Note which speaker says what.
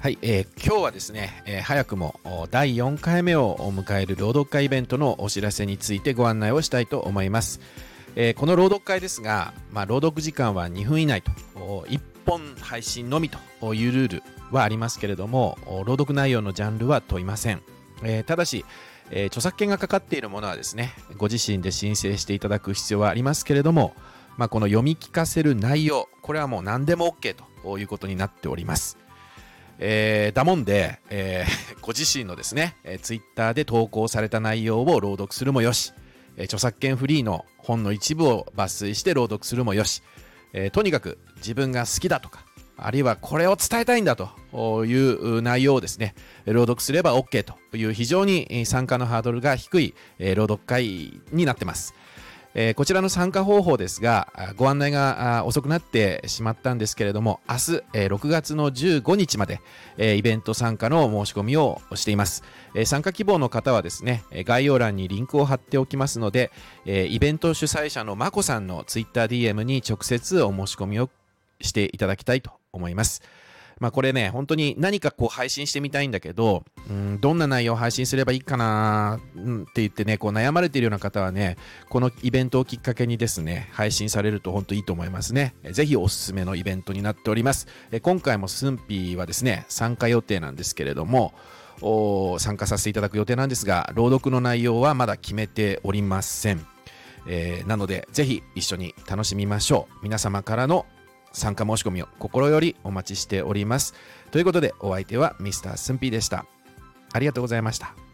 Speaker 1: はい、えー、今日はですね、えー、早くも第4回目を迎える朗読会イベントのお知らせについてご案内をしたいと思います。えー、この朗読会ですが、まあ、朗読時間は2分以内と、1本配信のみというルールはありますけれども、朗読内容のジャンルは問いません。えー、ただし、えー、著作権がかかっているものはですね、ご自身で申請していただく必要はありますけれども、まあ、この読み聞かせる内容、これはもう何でも OK ということになっております。えー、だもんで、えー、ご自身のですね、えー、ツイッターで投稿された内容を朗読するもよし、えー、著作権フリーの本の一部を抜粋して朗読するもよし、えー、とにかく自分が好きだとか、あるいはこれを伝えたいんだという内容をですね、朗読すれば OK という非常に参加のハードルが低い朗読会になってます。えー、こちらの参加方法ですが、ご案内が遅くなってしまったんですけれども、明日、えー、6月の15日まで、えー、イベント参加の申し込みをしています、えー。参加希望の方はですね、概要欄にリンクを貼っておきますので、えー、イベント主催者のまこさんの TwitterDM に直接お申し込みをしていただきたいと思います。まあこれね、本当に何かこう配信してみたいんだけど、うん、どんな内容を配信すればいいかな、って言ってね、こう悩まれているような方はね、このイベントをきっかけにですね、配信されると本当いいと思いますね。ぜひおすすめのイベントになっております。今回もスンピーはですね、参加予定なんですけれども、参加させていただく予定なんですが、朗読の内容はまだ決めておりません。えー、なので、ぜひ一緒に楽しみましょう。皆様からの参加申し込みを心よりお待ちしております。ということでお相手は Mr. スンピーでした。ありがとうございました。